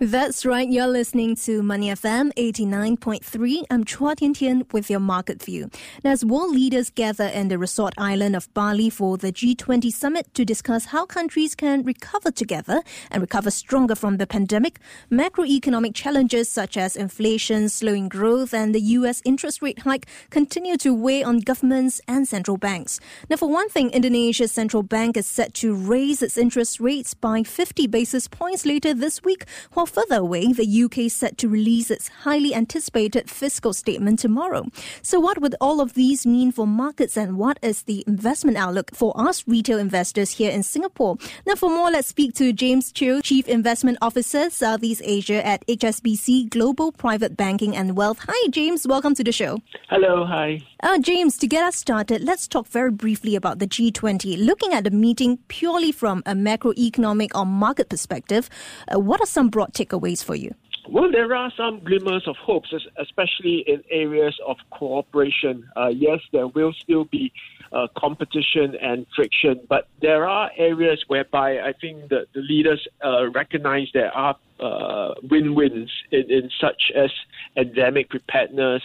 That's right. You're listening to Money FM 89.3. I'm Chua Tian Tian with your market view. Now, as world leaders gather in the resort island of Bali for the G20 summit to discuss how countries can recover together and recover stronger from the pandemic, macroeconomic challenges such as inflation, slowing growth, and the U.S. interest rate hike continue to weigh on governments and central banks. Now, for one thing, Indonesia's central bank is set to raise its interest rates by 50 basis points later this week, while further away, the UK is set to release its highly anticipated fiscal statement tomorrow. So, what would all of these mean for markets and what is the investment outlook for us retail investors here in Singapore? Now, for more, let's speak to James Cheo, Chief Investment Officer, Southeast Asia at HSBC Global Private Banking and Wealth. Hi, James. Welcome to the show. Hello. Hi. Uh, James, to get us started, let's talk very briefly about the G20. Looking at the meeting purely from a macroeconomic or market perspective, uh, what are some broad takeaways for you? Well, there are some glimmers of hopes, especially in areas of cooperation. Uh, yes, there will still be uh, competition and friction, but there are areas whereby I think that the leaders uh, recognize there are uh, win-wins in, in, such as endemic preparedness,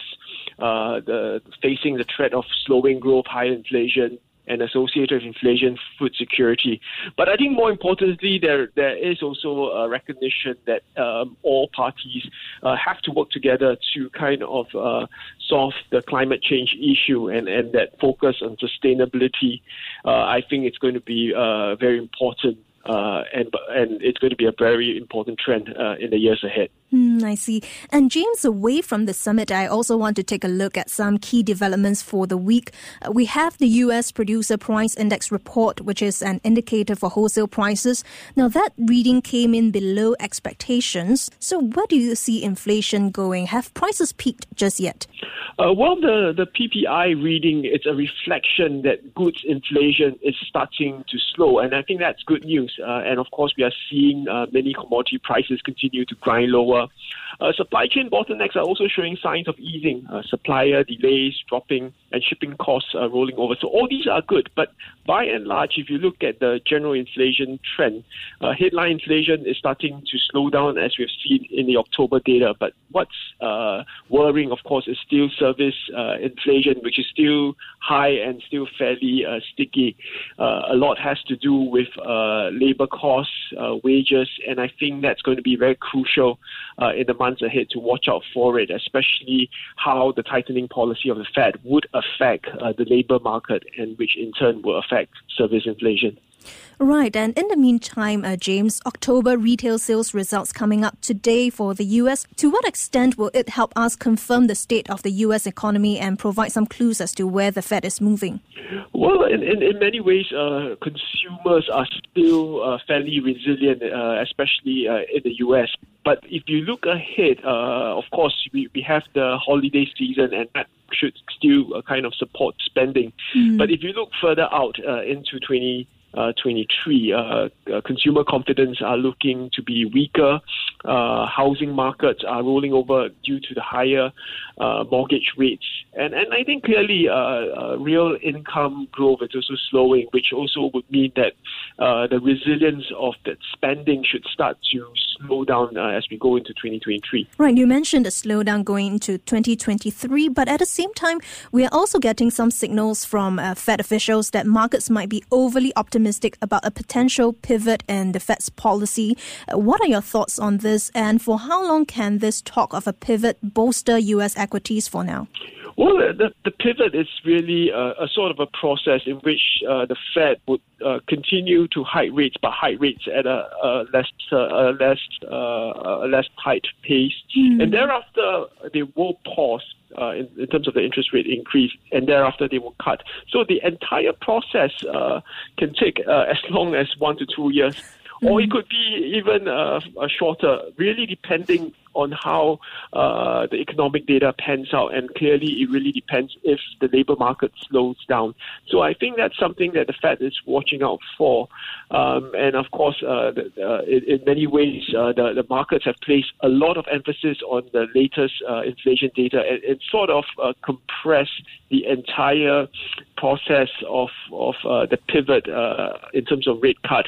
uh, the facing the threat of slowing growth, high inflation, and associated with inflation, food security. But I think more importantly, there there is also a recognition that um, all parties uh, have to work together to kind of uh, solve the climate change issue and, and that focus on sustainability. Uh, I think it's going to be uh, very important uh, and and it's going to be a very important trend uh, in the years ahead. Mm, I see. And James, away from the summit, I also want to take a look at some key developments for the week. Uh, we have the U.S. Producer Price Index report, which is an indicator for wholesale prices. Now, that reading came in below expectations. So, where do you see inflation going? Have prices peaked just yet? Uh, well, the, the PPI reading is a reflection that goods inflation is starting to slow, and I think that's good news. Uh, and of course, we are seeing uh, many commodity prices continue to grind lower. Uh, supply chain bottlenecks are also showing signs of easing. Uh, supplier delays dropping and shipping costs are rolling over. So all these are good. But by and large, if you look at the general inflation trend, uh, headline inflation is starting to slow down as we've seen in the October data. But what's uh, worrying, of course, is still service uh, inflation, which is still high and still fairly uh, sticky. a lot has to do with labor costs, wages, and I think that's going to be very crucial in the months ahead to watch out for it, especially how the tightening policy of the Fed would affect uh, the labor market and which in turn will affect service inflation. Right, and in the meantime, uh, James, October retail sales results coming up today for the U.S. To what extent will it help us confirm the state of the U.S. economy and provide some clues as to where the Fed is moving? Well, in, in, in many ways, uh, consumers are still uh, fairly resilient, uh, especially uh, in the U.S. But if you look ahead, uh, of course, we, we have the holiday season, and that should still kind of support spending. Mm. But if you look further out into 20 uh, 23. Uh, uh, consumer confidence are looking to be weaker. Uh, housing markets are rolling over due to the higher uh, mortgage rates. And, and I think clearly uh, real income growth is also slowing, which also would mean that the resilience of that spending should start to slow down as we go into 2023. Right. You mentioned a slowdown going into 2023, but at the same time, we are also getting some signals from Fed officials that markets might be overly optimistic optimistic about a potential pivot in the Fed's policy. Uh, what are your thoughts on this, and for how long can this talk of a pivot bolster U.S. equities for now? Well, the, the pivot is really a, a, sort of a process in which uh, the Fed would uh, continue to hike rates, but hike rates at a, a less uh, a less uh, a less tight pace, mm. and thereafter they will pause uh, in, in, terms of the interest rate increase, and thereafter they will cut. So the entire process uh, can take uh, as long as one to two years, mm-hmm. or it could be even uh, shorter, really depending on how uh, the economic data pans out, and clearly it really depends if the labor market slows down. So I think that's something that the Fed is watching out for, um, and of course, uh, the, uh, in, many ways, uh, the, the markets have placed a lot of emphasis on the latest uh, inflation data and, and sort of uh, compressed the entire process of of the pivot in terms of rate cut,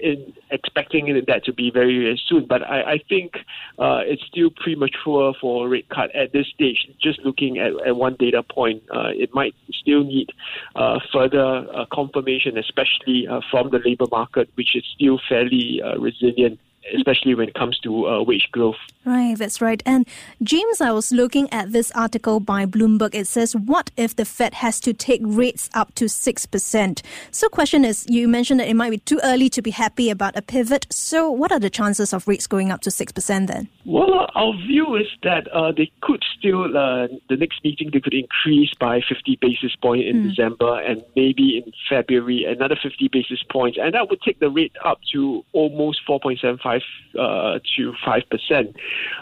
in expecting that to be very, very soon. But I, I think uh, it's still premature for a rate cut at this stage. Just looking at, at one data point, uh, it might still need uh, further uh, confirmation, especially uh, from the labor market, which is still fairly uh, resilient especially when it comes to uh, wage growth. Right, that's right. And James, I was looking at this article by Bloomberg. It says, "What if the Fed has to take rates up to six percent?" So, question is, you mentioned that it might be too early to be happy about a pivot. So, what are the chances of rates going up to six percent then? Well, our view is that uh, they could still uh, the next meeting they could increase by 50 basis points in mm. December and maybe in February another 50 basis points, and that would take the rate up to almost 4.75 five uh, to five percent.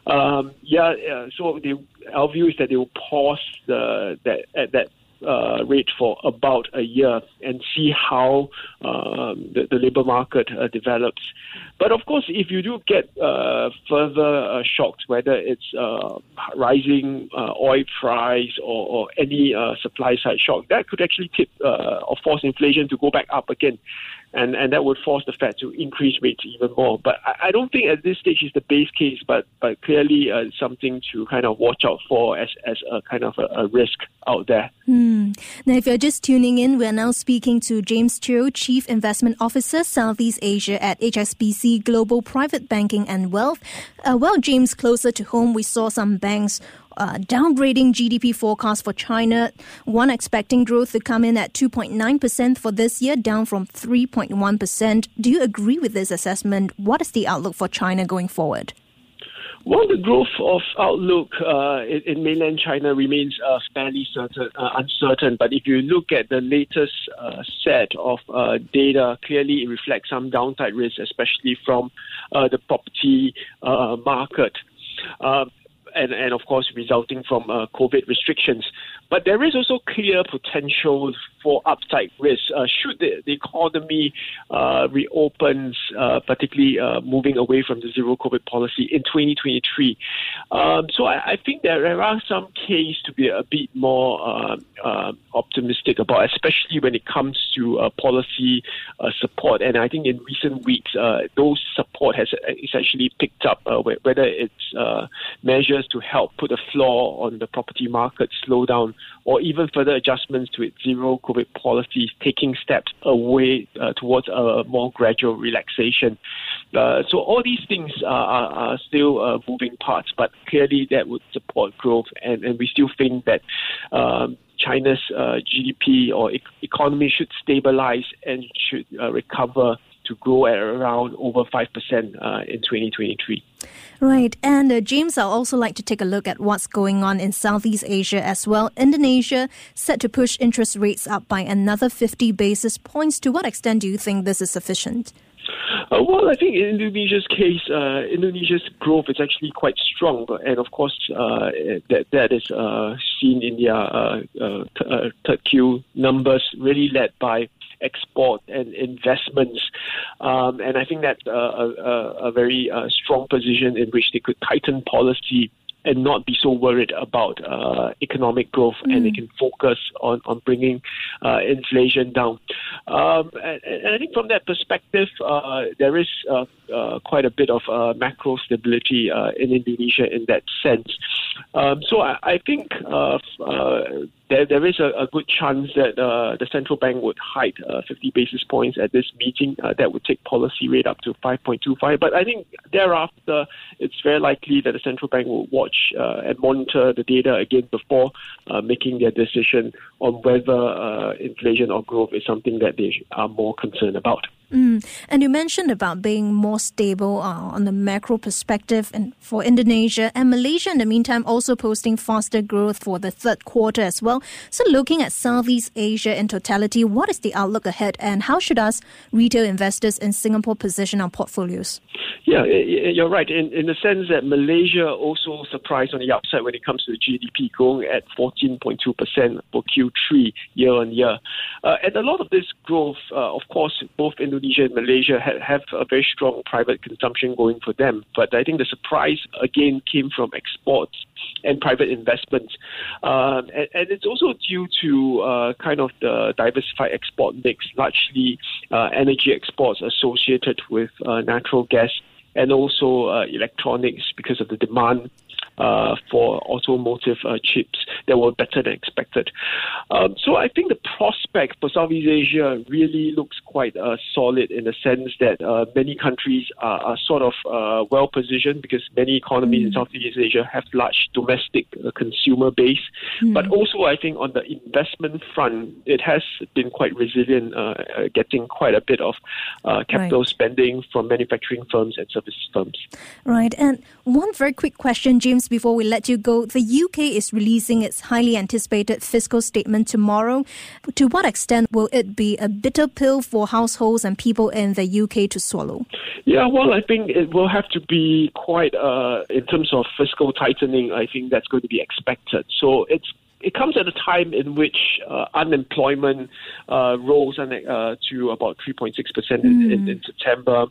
Um, yeah, uh, so our view is that they will pause the that at that uh, rate for about a year and see how um, the, the labor market uh, develops. But of course, if you do get uh, further uh, shocks, whether it's uh, rising uh, oil price or, or any supply side shock, that could actually tip or force inflation to go back up again and, and that would force the Fed to increase rates even more. But I, I don't think at this stage is the base case, but but clearly uh, something to kind of watch out for as, as a kind of a, a risk out there. Hmm. Now, if you're just tuning in, we're now speaking to James Cheo, Chief Investment Officer, Southeast Asia at HSBC Global Private Banking and Wealth. Uh, well, James, closer to home, we saw some banks uh, downgrading GDP forecast for China. One expecting growth to come in at 2.9% for this year, down from 3.1%. Do you agree with this assessment? What is the outlook for China going forward? Well, the growth of outlook uh, in, in, mainland China remains uh, fairly certain, uh, uncertain. But if you look at the latest uh, set of uh, data, clearly it reflects some downside risk, especially from uh, the property market and, and of course resulting from uh, COVID restrictions. But there is also clear potential for upside risk uh, should the, the economy uh, reopens, uh, particularly uh, moving away from the zero COVID policy in 2023. Um, so I, I, think there, are some case to be a bit more um, uh, optimistic about, especially when it comes to uh, policy support. And I think in recent weeks, those support has essentially picked up, whether it's measures to help put a floor on the property market, slow or even further adjustments to its zero COVID policies, taking steps away uh, towards a more gradual relaxation. Uh, so all these things are, are, are still uh, moving parts, but clearly that would support growth, and, and we still think that. Um, China's uh, GDP or e- economy should stabilize and should uh, recover to grow at around over 5% uh, in 2023. Right. And uh, James, I'd also like to take a look at what's going on in Southeast Asia as well. Indonesia set to push interest rates up by another 50 basis points. To what extent do you think this is sufficient? Uh, well, I think in Indonesia's case, uh, Indonesia's growth is actually quite strong, and of course, uh, that that is uh, seen in their uh, uh, third Q numbers, really led by export and investments. Um, and I think that's a, a, a very uh, strong position in which they could tighten policy and not be so worried about uh, economic growth, mm. and they mm. can focus on on bringing uh, inflation down. Um, and, and, I think from that perspective, uh, there is uh, uh, quite a bit of uh, macro stability in Indonesia in that sense. Um, so I, I think there, there is a, a good chance that uh, the central bank would hike uh, 50 basis points at this meeting. Uh, that would take policy rate up to 5.25. But I think thereafter, it's very likely that the central bank will watch uh, and monitor the data again before uh, making their decision on whether uh, inflation or growth is something that they are more concerned about. Mm. And you mentioned about being more stable uh, on the macro perspective and for Indonesia and Malaysia in the meantime also posting faster growth for the third quarter as well. So looking at Southeast Asia in totality, what is the outlook ahead and how should us retail investors in Singapore position our portfolios? Yeah, you're right. In, in the sense that Malaysia also surprised on the upside when it comes to the GDP, growing at 14.2% for Q3 year on year. Uh, and a lot of this growth, uh, of course, both Indonesia and Malaysia have, have a very strong private consumption going for them. But I think the surprise again came from exports and private investments. Uh, and, and, it's also due to uh, kind of the diversified export mix, largely uh, energy exports associated with uh, natural gas and also uh, electronics because of the demand uh, for automotive uh, chips that were better than expected. Um, so I think the prospect for Southeast Asia really looks quite uh, solid in the sense that uh, many countries are, are sort of uh, well positioned because many economies mm. in Southeast Asia have large domestic uh, consumer base. Mm. But also, I think on the investment front, it has been quite resilient, getting quite a bit of capital right. spending from manufacturing firms and service firms. Right. And one very quick question, James before we let you go. The UK is releasing its highly anticipated fiscal statement tomorrow. To what extent will it be a bitter pill for households and people in the UK to swallow? Yeah, well, I think it will have to be quite, uh, in terms of fiscal tightening, I think that's going to be expected. So it's it comes at a time in which uh, unemployment uh, rose uh, to about 3.6% mm. in, in, in, September,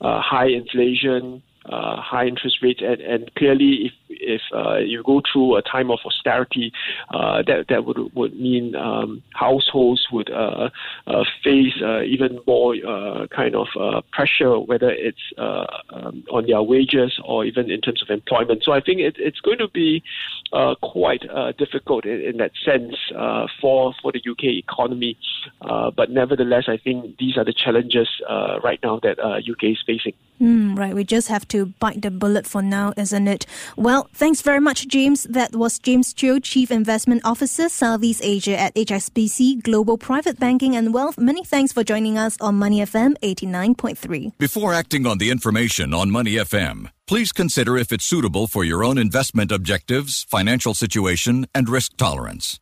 uh, high inflation, uh, high interest rates, and, and clearly, if if uh, you go through a time of austerity, uh, that that would would mean um, households would uh, uh face uh, even more uh, kind of pressure, whether it's um, on their wages or even in terms of employment. So I think it, it's going to be quite difficult in, in, that sense for for the UK economy. but nevertheless, I think these are the challenges right now that UK is facing. Mm, right, we just have to bite the bullet for now, isn't it? Well, thanks very much, James. That was James Cheo, Chief Investment Officer, Southeast Asia at HSBC Global Private Banking and Wealth. Many thanks for joining us on Money FM 89.3. Before acting on the information on Money FM, please consider if it's suitable for your own investment objectives, financial situation, and risk tolerance.